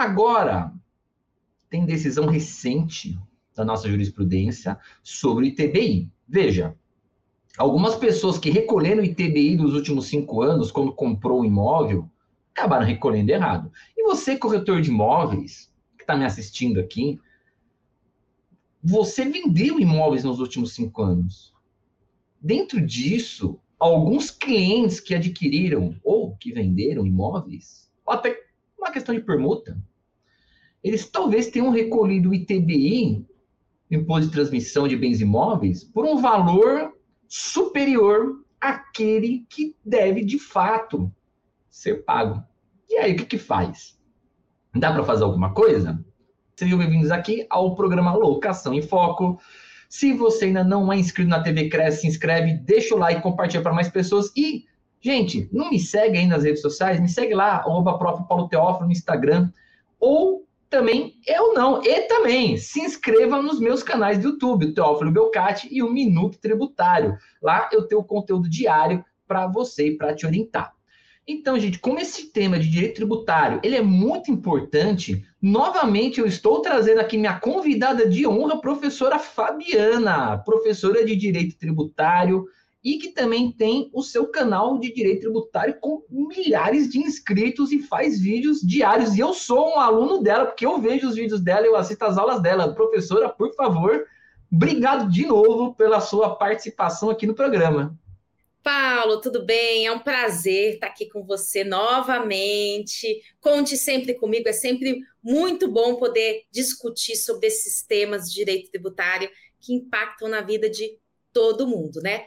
Agora, tem decisão recente da nossa jurisprudência sobre o ITBI. Veja, algumas pessoas que recolheram o ITBI nos últimos cinco anos, quando comprou o imóvel, acabaram recolhendo errado. E você, corretor de imóveis, que está me assistindo aqui, você vendeu imóveis nos últimos cinco anos. Dentro disso, alguns clientes que adquiriram ou que venderam imóveis, ou até uma questão de permuta, eles talvez tenham recolhido o ITBI, Imposto de Transmissão de Bens Imóveis, por um valor superior àquele que deve de fato ser pago. E aí, o que, que faz? Dá para fazer alguma coisa? Sejam bem-vindos aqui ao programa Locação em Foco. Se você ainda não é inscrito na TV Cresce, se inscreve, deixa o like, compartilha para mais pessoas e, gente, não me segue aí nas redes sociais, me segue lá, arroba Paulo Teófilo no Instagram, ou também eu não, e também se inscreva nos meus canais do YouTube, Teófilo Belcati e o Minuto Tributário. Lá eu tenho conteúdo diário para você e para te orientar. Então, gente, como esse tema de direito tributário, ele é muito importante, novamente eu estou trazendo aqui minha convidada de honra, professora Fabiana, professora de direito tributário e que também tem o seu canal de direito tributário com milhares de inscritos e faz vídeos diários. E eu sou um aluno dela, porque eu vejo os vídeos dela, eu assisto as aulas dela. Professora, por favor, obrigado de novo pela sua participação aqui no programa. Paulo, tudo bem? É um prazer estar aqui com você novamente. Conte sempre comigo, é sempre muito bom poder discutir sobre esses temas de direito tributário que impactam na vida de todo mundo, né?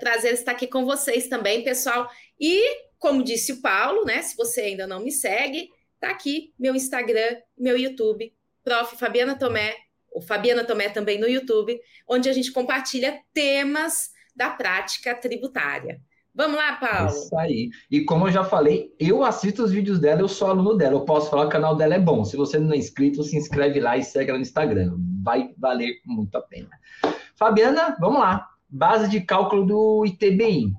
Prazer estar aqui com vocês também, pessoal. E, como disse o Paulo, né? Se você ainda não me segue, tá aqui meu Instagram, meu YouTube, Prof. Fabiana Tomé, ou Fabiana Tomé também no YouTube, onde a gente compartilha temas da prática tributária. Vamos lá, Paulo? Isso aí. E como eu já falei, eu assisto os vídeos dela, eu sou aluno dela. Eu posso falar que o canal dela é bom. Se você não é inscrito, se inscreve lá e segue ela no Instagram. Vai valer muito a pena. Fabiana, vamos lá. Base de cálculo do ITBI.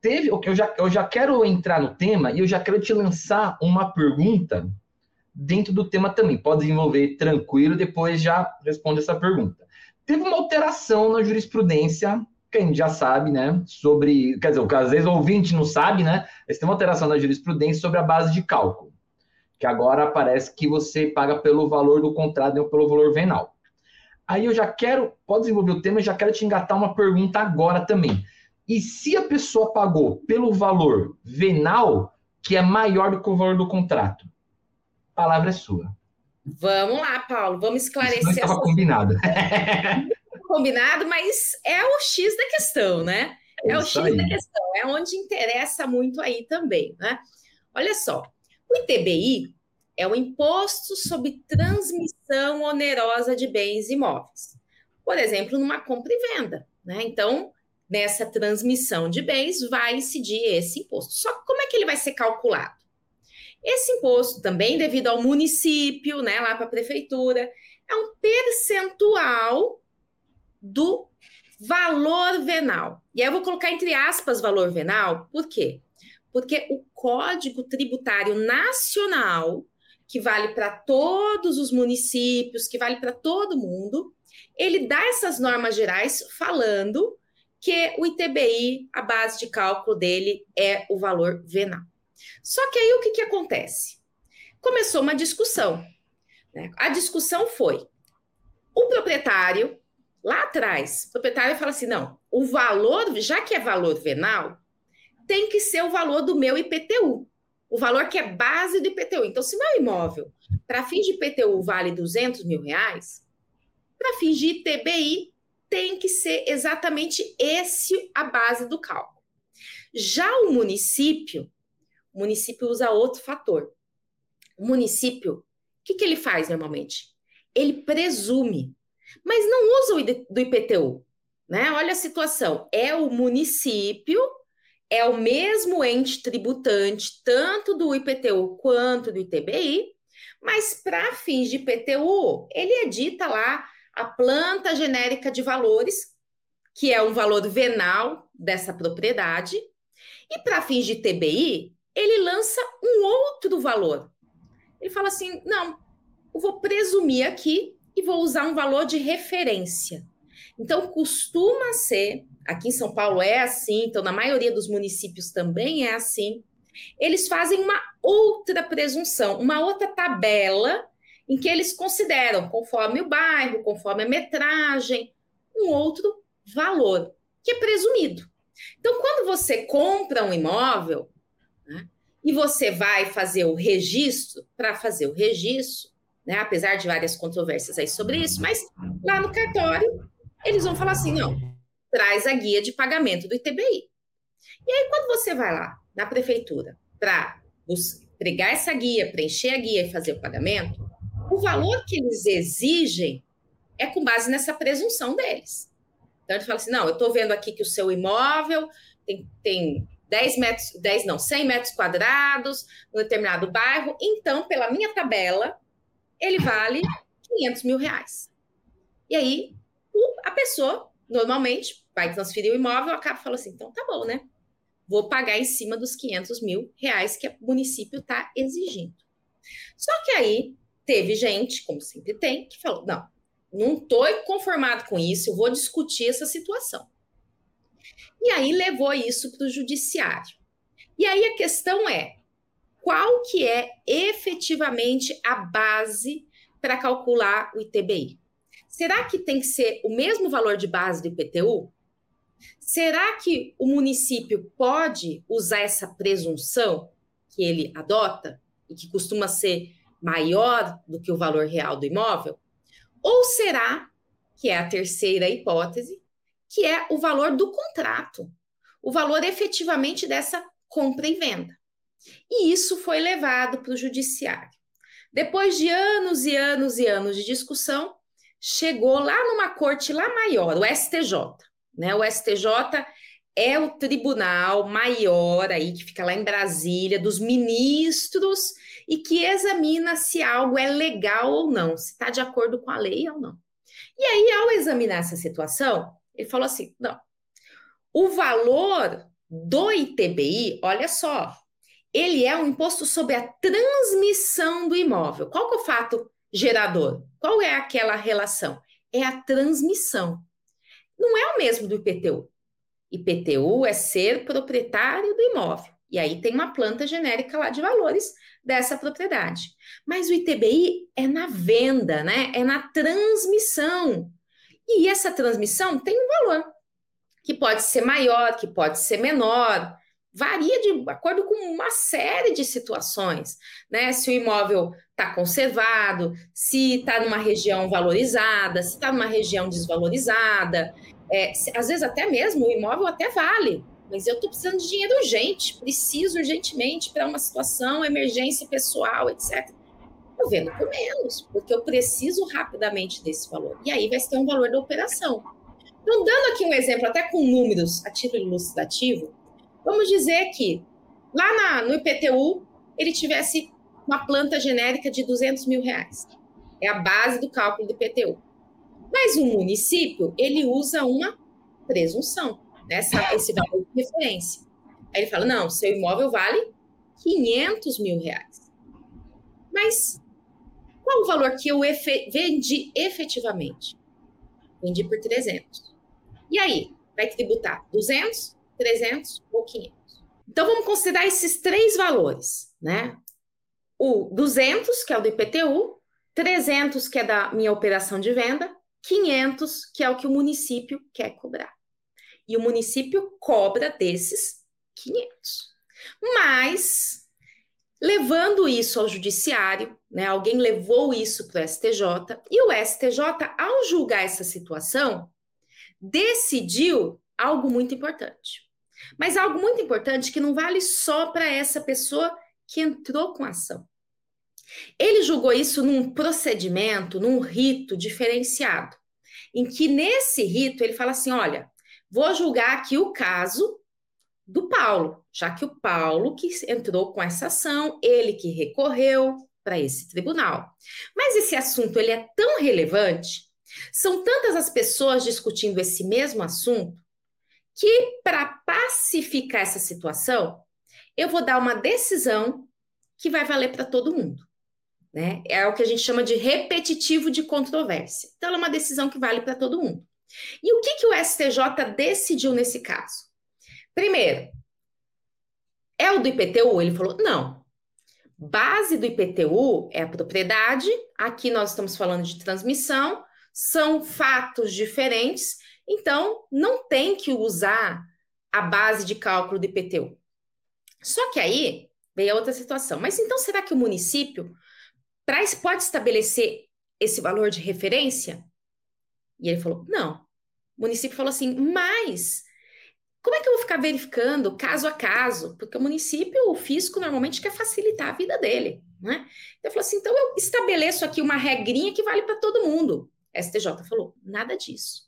Teve, eu já, eu já quero entrar no tema e eu já quero te lançar uma pergunta dentro do tema também. Pode desenvolver tranquilo, depois já responde essa pergunta. Teve uma alteração na jurisprudência que a gente já sabe, né, sobre, quer dizer, às vezes o ouvinte não sabe, né, mas tem uma alteração na jurisprudência sobre a base de cálculo, que agora parece que você paga pelo valor do contrato, não pelo valor venal. Aí eu já quero, pode desenvolver o tema, eu já quero te engatar uma pergunta agora também. E se a pessoa pagou pelo valor venal, que é maior do que o valor do contrato? A palavra é sua. Vamos lá, Paulo, vamos esclarecer. Isso não estava essa... combinado. combinado, mas é o X da questão, né? É, é o X aí. da questão, é onde interessa muito aí também, né? Olha só, o ITBI é o Imposto sobre Transmissão Onerosa de Bens Imóveis. Por exemplo, numa compra e venda, né? Então, nessa transmissão de bens vai incidir esse imposto. Só que como é que ele vai ser calculado? Esse imposto também, devido ao município, né, lá para a prefeitura, é um percentual do valor venal. E aí eu vou colocar entre aspas valor venal, por quê? Porque o Código Tributário Nacional, que vale para todos os municípios, que vale para todo mundo, ele dá essas normas gerais falando que o ITBI, a base de cálculo dele é o valor venal. Só que aí o que, que acontece? Começou uma discussão. Né? A discussão foi: o proprietário Lá atrás, o proprietário fala assim: não, o valor, já que é valor venal, tem que ser o valor do meu IPTU, o valor que é base do IPTU. Então, se meu imóvel, para fins de IPTU, vale 200 mil reais, para fins de ITBI, tem que ser exatamente esse a base do cálculo. Já o município, o município usa outro fator. O município, o que, que ele faz normalmente? Ele presume mas não usa o do IPTU. Né? Olha a situação: é o município, é o mesmo ente tributante, tanto do IPTU quanto do ITBI, mas para fins de IPTU, ele edita lá a planta genérica de valores, que é um valor venal dessa propriedade, e para fins de TBI, ele lança um outro valor. Ele fala assim: não, eu vou presumir aqui e vou usar um valor de referência. Então, costuma ser, aqui em São Paulo é assim, então na maioria dos municípios também é assim. Eles fazem uma outra presunção, uma outra tabela em que eles consideram, conforme o bairro, conforme a metragem, um outro valor, que é presumido. Então, quando você compra um imóvel né, e você vai fazer o registro, para fazer o registro, né, apesar de várias controvérsias aí sobre isso, mas lá no cartório eles vão falar assim: não, traz a guia de pagamento do ITBI. E aí, quando você vai lá na prefeitura para pegar essa guia, preencher a guia e fazer o pagamento, o valor que eles exigem é com base nessa presunção deles. Então, ele fala assim: não, eu estou vendo aqui que o seu imóvel tem, tem 10 metros, 10 não, 100 metros quadrados, no determinado bairro, então, pela minha tabela, ele vale 500 mil reais. E aí, a pessoa, normalmente, vai transferir o imóvel, acaba falando assim: então tá bom, né? Vou pagar em cima dos 500 mil reais que o município está exigindo. Só que aí teve gente, como sempre tem, que falou: não, não estou conformado com isso, eu vou discutir essa situação. E aí levou isso para o judiciário. E aí a questão é: qual que é efetivamente a base para calcular o ITBI? Será que tem que ser o mesmo valor de base do IPTU? Será que o município pode usar essa presunção que ele adota e que costuma ser maior do que o valor real do imóvel? Ou será, que é a terceira hipótese, que é o valor do contrato, o valor efetivamente dessa compra e venda? E isso foi levado para o judiciário. Depois de anos e anos e anos de discussão, chegou lá numa corte lá maior, o STJ. Né? O STJ é o tribunal maior aí que fica lá em Brasília dos ministros e que examina se algo é legal ou não, se está de acordo com a lei ou não. E aí, ao examinar essa situação, ele falou assim: não, o valor do ITBI, olha só, ele é um imposto sobre a transmissão do imóvel. Qual que é o fato gerador? Qual é aquela relação? É a transmissão. Não é o mesmo do IPTU. IPTU é ser proprietário do imóvel. E aí tem uma planta genérica lá de valores dessa propriedade. Mas o ITBI é na venda, né? É na transmissão. E essa transmissão tem um valor que pode ser maior, que pode ser menor, varia de acordo com uma série de situações, né? Se o imóvel está conservado, se está numa região valorizada, se está numa região desvalorizada, é, se, às vezes até mesmo o imóvel até vale, mas eu estou precisando de dinheiro urgente, preciso urgentemente para uma situação, emergência pessoal, etc. Eu vendo por menos, porque eu preciso rapidamente desse valor. E aí vai ter um valor da operação. Então, dando aqui um exemplo, até com números a título ilustrativo, vamos dizer que lá na, no IPTU ele tivesse uma planta genérica de 200 mil reais. É a base do cálculo do IPTU. Mas o município, ele usa uma presunção nessa, esse valor de referência. Aí ele fala: não, seu imóvel vale 500 mil reais. Mas qual o valor que eu efe vendi efetivamente? Vendi por 300. E aí? Vai tributar 200, 300 ou 500? Então vamos considerar esses três valores, né? O 200, que é o do IPTU, 300, que é da minha operação de venda, 500, que é o que o município quer cobrar e o município cobra desses 500. Mas, levando isso ao judiciário, né, alguém levou isso para o STJ, e o STJ, ao julgar essa situação, decidiu algo muito importante. Mas algo muito importante que não vale só para essa pessoa que entrou com a ação. Ele julgou isso num procedimento, num rito diferenciado, em que nesse rito ele fala assim: olha, Vou julgar aqui o caso do Paulo, já que o Paulo que entrou com essa ação, ele que recorreu para esse tribunal. Mas esse assunto ele é tão relevante, são tantas as pessoas discutindo esse mesmo assunto, que para pacificar essa situação, eu vou dar uma decisão que vai valer para todo mundo. Né? É o que a gente chama de repetitivo de controvérsia. Então, é uma decisão que vale para todo mundo. E o que, que o STJ decidiu nesse caso? Primeiro, é o do IPTU? Ele falou, não. Base do IPTU é a propriedade, aqui nós estamos falando de transmissão, são fatos diferentes, então não tem que usar a base de cálculo do IPTU. Só que aí veio a outra situação. Mas então será que o município pode estabelecer esse valor de referência? E ele falou: não. O município falou assim, mas como é que eu vou ficar verificando caso a caso? Porque o município, o fisco, normalmente quer facilitar a vida dele, né? Então, falou assim: então eu estabeleço aqui uma regrinha que vale para todo mundo. STJ falou: nada disso.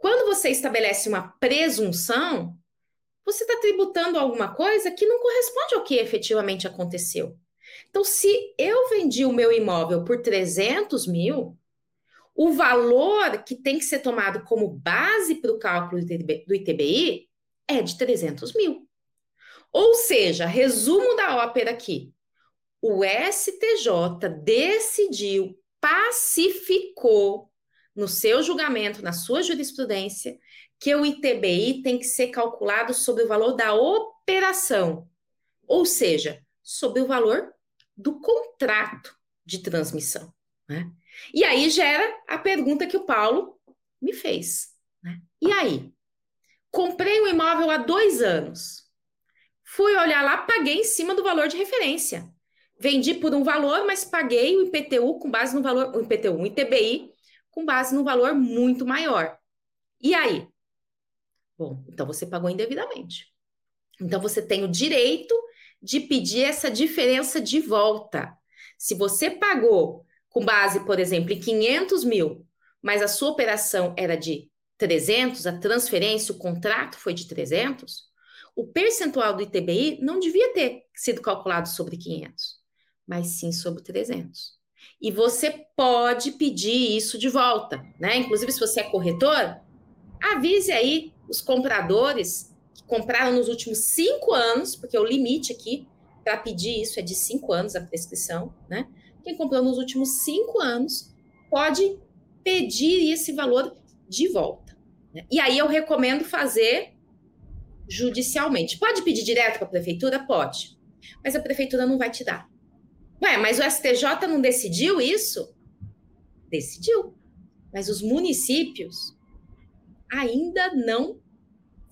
Quando você estabelece uma presunção, você está tributando alguma coisa que não corresponde ao que efetivamente aconteceu. Então, se eu vendi o meu imóvel por 300 mil, o valor que tem que ser tomado como base para o cálculo do ITBI é de 300 mil. Ou seja, resumo da ópera aqui: o STJ decidiu, pacificou no seu julgamento, na sua jurisprudência, que o ITBI tem que ser calculado sobre o valor da operação, ou seja, sobre o valor do contrato de transmissão. Né? E aí gera a pergunta que o Paulo me fez. Né? E aí? Comprei um imóvel há dois anos. Fui olhar lá, paguei em cima do valor de referência. Vendi por um valor, mas paguei o IPTU com base no valor, o IPTU, o ITBI, com base no valor muito maior. E aí? Bom, então você pagou indevidamente. Então você tem o direito de pedir essa diferença de volta. Se você pagou com base, por exemplo, em 500 mil, mas a sua operação era de 300, a transferência, o contrato foi de 300, o percentual do ITBI não devia ter sido calculado sobre 500, mas sim sobre 300. E você pode pedir isso de volta, né? Inclusive, se você é corretor, avise aí os compradores que compraram nos últimos cinco anos, porque o limite aqui para pedir isso é de cinco anos a prescrição, né? Quem comprou nos últimos cinco anos pode pedir esse valor de volta. Né? E aí eu recomendo fazer judicialmente. Pode pedir direto para a prefeitura? Pode. Mas a prefeitura não vai te dar. Ué, mas o STJ não decidiu isso? Decidiu. Mas os municípios ainda não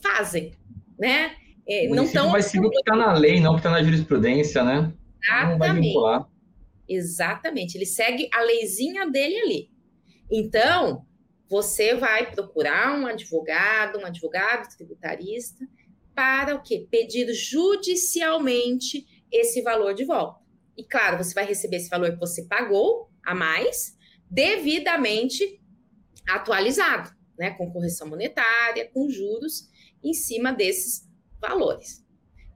fazem, né? É, o não estão. vai seguir o que está na lei, não o que está na jurisprudência, né? Exatamente. Vai vincular. Exatamente. Ele segue a leizinha dele ali. Então, você vai procurar um advogado, um advogado tributarista, para o quê? Pedir judicialmente esse valor de volta. E claro, você vai receber esse valor que você pagou a mais, devidamente atualizado, né? Com correção monetária, com juros em cima desses valores.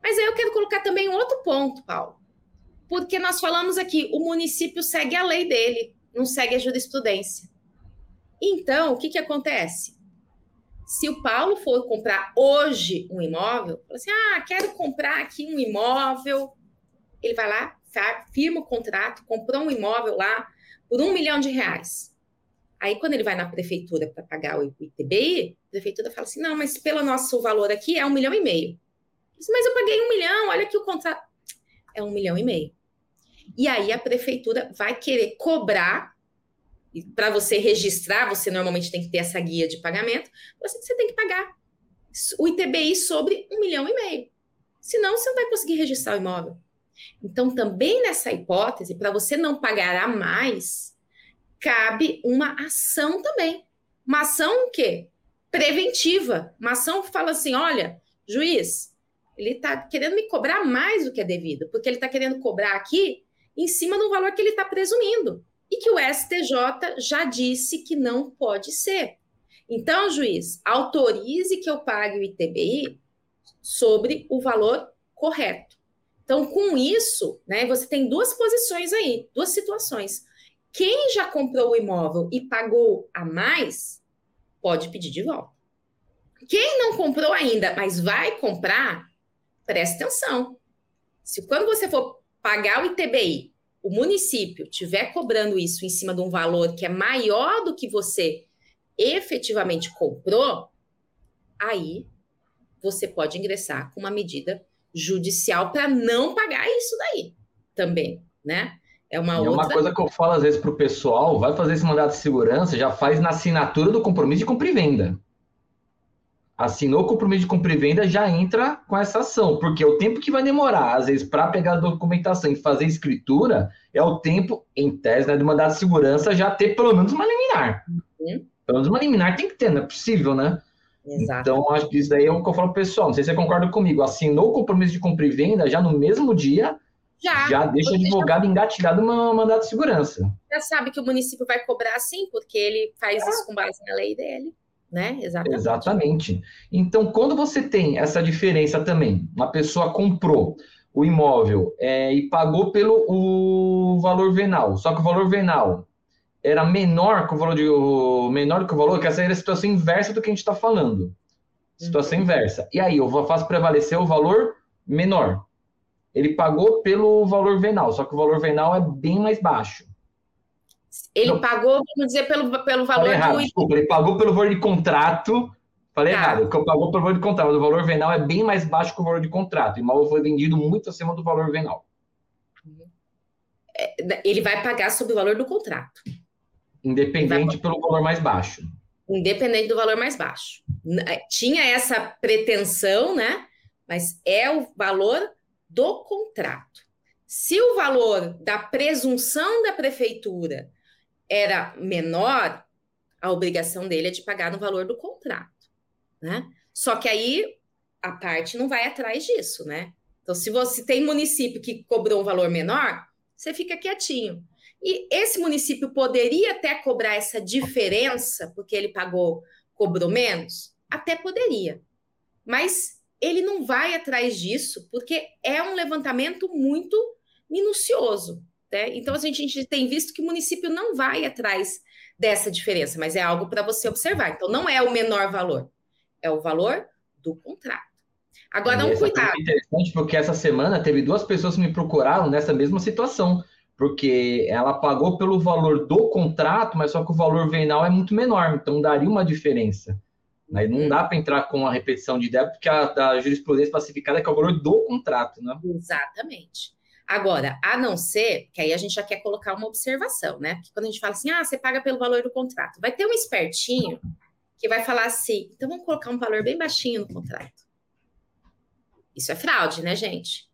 Mas aí eu quero colocar também outro ponto, Paulo. Porque nós falamos aqui, o município segue a lei dele, não segue a jurisprudência. Então, o que, que acontece? Se o Paulo for comprar hoje um imóvel, fala assim: ah, quero comprar aqui um imóvel. Ele vai lá, firma o contrato, comprou um imóvel lá por um milhão de reais. Aí, quando ele vai na prefeitura para pagar o ITBI, a prefeitura fala assim: não, mas pelo nosso valor aqui é um milhão e meio. Mas eu paguei um milhão, olha aqui o contrato. É um milhão e meio. E aí a prefeitura vai querer cobrar para você registrar, você normalmente tem que ter essa guia de pagamento, você, você tem que pagar o ITBI sobre um milhão e meio. Senão, você não vai conseguir registrar o imóvel. Então, também nessa hipótese, para você não pagar a mais, cabe uma ação também. Uma ação o quê? Preventiva. Uma ação que fala assim: olha, juiz, ele está querendo me cobrar mais do que é devido, porque ele está querendo cobrar aqui em cima do valor que ele está presumindo e que o STJ já disse que não pode ser. Então, juiz, autorize que eu pague o ITBI sobre o valor correto. Então, com isso, né, você tem duas posições aí, duas situações. Quem já comprou o imóvel e pagou a mais, pode pedir de volta. Quem não comprou ainda, mas vai comprar, preste atenção. Se quando você for pagar o ITBI o município tiver cobrando isso em cima de um valor que é maior do que você efetivamente comprou, aí você pode ingressar com uma medida judicial para não pagar isso daí também, né? É uma, outra... uma coisa que eu falo às vezes para o pessoal, vai fazer esse mandato de segurança, já faz na assinatura do compromisso de compra e venda. Assinou o compromisso de compra e venda, já entra com essa ação, porque o tempo que vai demorar, às vezes, para pegar a documentação e fazer escritura, é o tempo, em tese, né, de mandato de segurança, já ter pelo menos uma liminar. Uhum. Pelo menos uma liminar tem que ter, não é possível, né? Exato. Então, acho que isso daí é o que eu falo pessoal. Não sei se você concorda comigo. Assinou o compromisso de compra e venda, já no mesmo dia, já, já deixa o advogado já... engatilhado no mandato de segurança. Já sabe que o município vai cobrar sim, porque ele faz isso com base na lei dele. Né? Exatamente. Exatamente. Então, quando você tem essa diferença também, uma pessoa comprou o imóvel é, e pagou pelo o valor venal, só que o valor venal era menor que o valor de o, menor que o valor, que essa era a situação inversa do que a gente está falando. Situação uhum. inversa. E aí eu faço prevalecer o valor menor ele pagou pelo valor venal, só que o valor venal é bem mais baixo. Ele Não, pagou, vamos dizer, pelo, pelo valor errado, do... Desculpa, ele pagou pelo valor de contrato. Falei tá. errado, que pagou pelo valor de contrato, mas o valor venal é bem mais baixo que o valor de contrato. O imóvel foi vendido muito acima do valor venal. É, ele vai pagar sobre o valor do contrato. Independente pelo valor mais baixo. Independente do valor mais baixo. É, tinha essa pretensão, né? Mas é o valor do contrato. Se o valor da presunção da prefeitura era menor, a obrigação dele é de pagar no valor do contrato, né? Só que aí a parte não vai atrás disso, né? Então, se você tem município que cobrou um valor menor, você fica quietinho. E esse município poderia até cobrar essa diferença, porque ele pagou, cobrou menos? Até poderia. Mas ele não vai atrás disso, porque é um levantamento muito minucioso. Né? Então, a gente, a gente tem visto que o município não vai atrás dessa diferença, mas é algo para você observar. Então, não é o menor valor, é o valor do contrato. Agora, um cuidado. É interessante porque essa semana teve duas pessoas que me procuraram nessa mesma situação, porque ela pagou pelo valor do contrato, mas só que o valor venal é muito menor, então daria uma diferença. Aí não dá para entrar com a repetição de débito, porque a, a jurisprudência pacificada é que é o valor do contrato, né? Exatamente. Agora, a não ser, que aí a gente já quer colocar uma observação, né? Porque quando a gente fala assim, ah, você paga pelo valor do contrato, vai ter um espertinho que vai falar assim, então vamos colocar um valor bem baixinho no contrato. Isso é fraude, né, gente?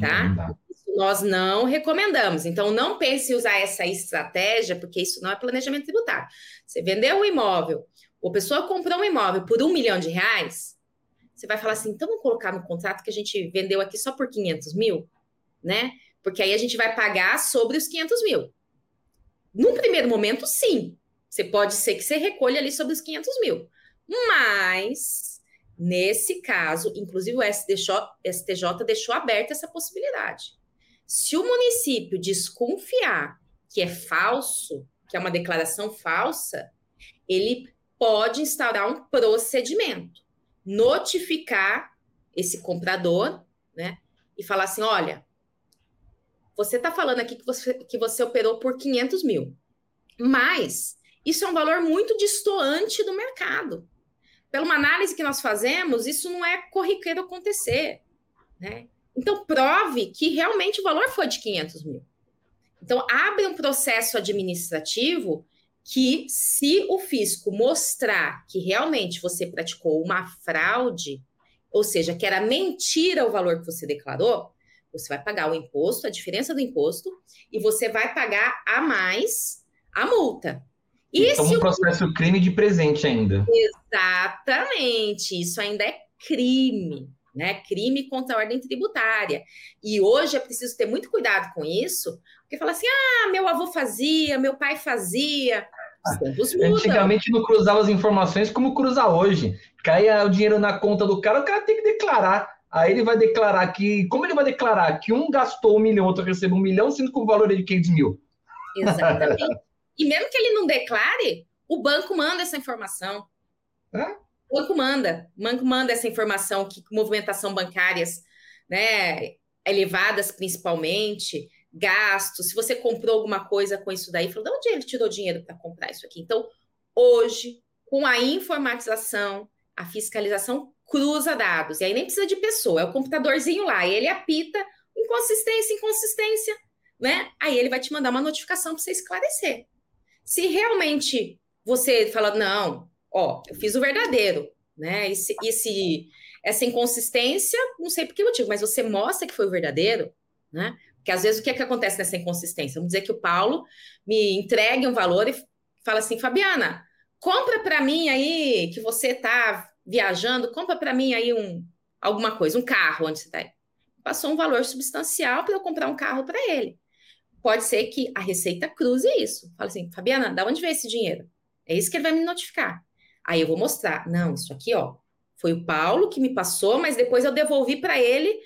Tá? Nós não recomendamos. Então, não pense em usar essa estratégia, porque isso não é planejamento tributário. Você vendeu o imóvel, a pessoa comprou um imóvel por um milhão de reais, você vai falar assim, então vamos colocar no contrato que a gente vendeu aqui só por 500 mil, né? Porque aí a gente vai pagar sobre os 500 mil. Num primeiro momento, sim. Você pode ser que você recolha ali sobre os 500 mil. Mas, nesse caso, inclusive o STJ, STJ deixou aberta essa possibilidade. Se o município desconfiar que é falso, que é uma declaração falsa, ele pode instaurar um procedimento, notificar esse comprador, né? E falar assim: olha, você está falando aqui que você, que você operou por 500 mil, mas isso é um valor muito distoante do mercado. Pela uma análise que nós fazemos, isso não é corriqueiro acontecer, né? Então, prove que realmente o valor foi de 500 mil. Então, abre um processo administrativo que se o fisco mostrar que realmente você praticou uma fraude, ou seja, que era mentira o valor que você declarou, você vai pagar o imposto, a diferença do imposto, e você vai pagar a mais a multa. E então, um processo o... crime de presente ainda. Exatamente, isso ainda é crime, né? Crime contra a ordem tributária. E hoje é preciso ter muito cuidado com isso, porque fala assim: ah, meu avô fazia, meu pai fazia. Antigamente não cruzava as informações como cruza hoje. Caia o dinheiro na conta do cara, o cara tem que declarar. Aí ele vai declarar que. Como ele vai declarar que um gastou um milhão, outro recebeu um milhão, sendo que o valor é de 500 mil? Exatamente. e mesmo que ele não declare, o banco manda essa informação. É? O banco manda. O banco manda essa informação que movimentação bancárias, né, elevadas principalmente, gasto, se você comprou alguma coisa com isso daí, falou, de onde ele tirou dinheiro para comprar isso aqui? Então, hoje, com a informatização, a fiscalização cruza dados, e aí nem precisa de pessoa, é o computadorzinho lá, e ele apita inconsistência, inconsistência, né? Aí ele vai te mandar uma notificação para você esclarecer. Se realmente você fala, não, ó, eu fiz o verdadeiro, né? Esse, esse, essa inconsistência, não sei por que motivo, mas você mostra que foi o verdadeiro, né? Porque às vezes o que é que acontece nessa inconsistência? Vamos dizer que o Paulo me entregue um valor e fala assim, Fabiana, compra para mim aí que você está viajando, compra para mim aí um alguma coisa, um carro onde você está. Passou um valor substancial para eu comprar um carro para ele. Pode ser que a Receita cruze isso. Fala assim, Fabiana, da onde veio esse dinheiro? É isso que ele vai me notificar. Aí eu vou mostrar. Não, isso aqui, ó, foi o Paulo que me passou, mas depois eu devolvi para ele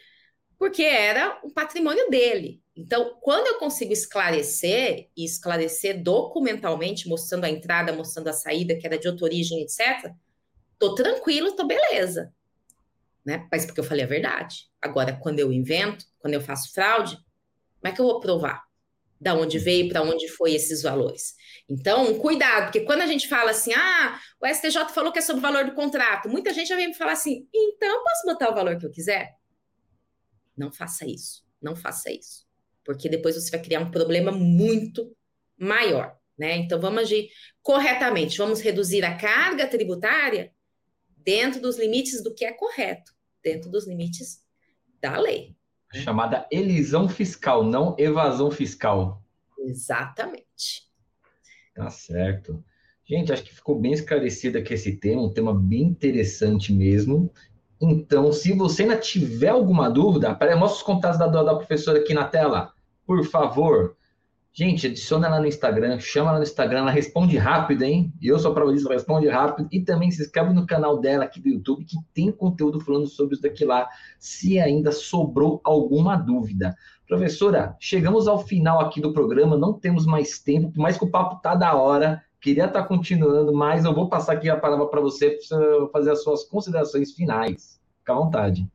porque era um patrimônio dele. Então, quando eu consigo esclarecer, e esclarecer documentalmente, mostrando a entrada, mostrando a saída, que era de outra origem, etc., tô tranquilo, tô beleza. Né? Mas porque eu falei a verdade. Agora, quando eu invento, quando eu faço fraude, como é que eu vou provar? Da onde veio, para onde foi esses valores? Então, cuidado, porque quando a gente fala assim, ah, o STJ falou que é sobre o valor do contrato, muita gente já vem me falar assim, então eu posso botar o valor que eu quiser? Não faça isso, não faça isso, porque depois você vai criar um problema muito maior, né? Então vamos agir corretamente, vamos reduzir a carga tributária dentro dos limites do que é correto, dentro dos limites da lei. Chamada elisão fiscal, não evasão fiscal. Exatamente. Tá certo. Gente, acho que ficou bem esclarecido aqui esse tema, um tema bem interessante mesmo. Então, se você ainda tiver alguma dúvida, mostra os contatos da, da professora aqui na tela, por favor. Gente, adiciona ela no Instagram, chama ela no Instagram, ela responde rápido, hein? Eu sou prova disso, responde rápido. E também se inscreve no canal dela aqui do YouTube, que tem conteúdo falando sobre isso daqui lá, se ainda sobrou alguma dúvida. Professora, chegamos ao final aqui do programa, não temos mais tempo, por mais que o papo tá da hora, queria estar tá continuando, mas eu vou passar aqui a palavra para você, para fazer as suas considerações finais. Fica à vontade.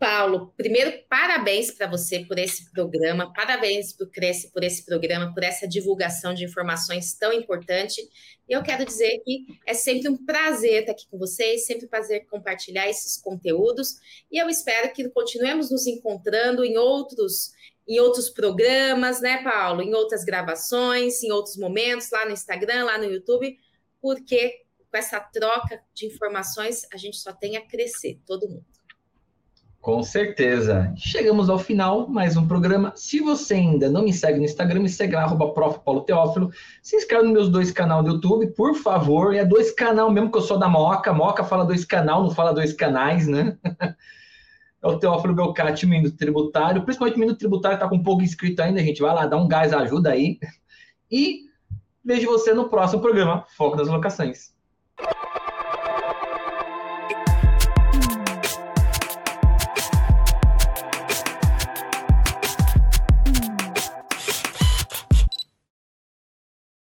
Paulo, primeiro, parabéns para você por esse programa, parabéns para o Cresce por esse programa, por essa divulgação de informações tão importante. E eu quero dizer que é sempre um prazer estar aqui com vocês, sempre um prazer compartilhar esses conteúdos. E eu espero que continuemos nos encontrando em outros em outros programas, né, Paulo? Em outras gravações, em outros momentos, lá no Instagram, lá no YouTube, porque com essa troca de informações a gente só tem a crescer, todo mundo. Com certeza. Chegamos ao final, mais um programa. Se você ainda não me segue no Instagram, me segue lá, arroba prof. Paulo Teófilo. Se inscreve nos meus dois canais do YouTube, por favor. É dois canal mesmo que eu sou da Moca. Moca fala dois canal, não fala dois canais, né? é o Teófilo Belcati, Minuto Tributário. Principalmente o Tributário está com pouco inscrito ainda, gente. Vai lá, dá um gás, ajuda aí. E vejo você no próximo programa, Foco das Locações.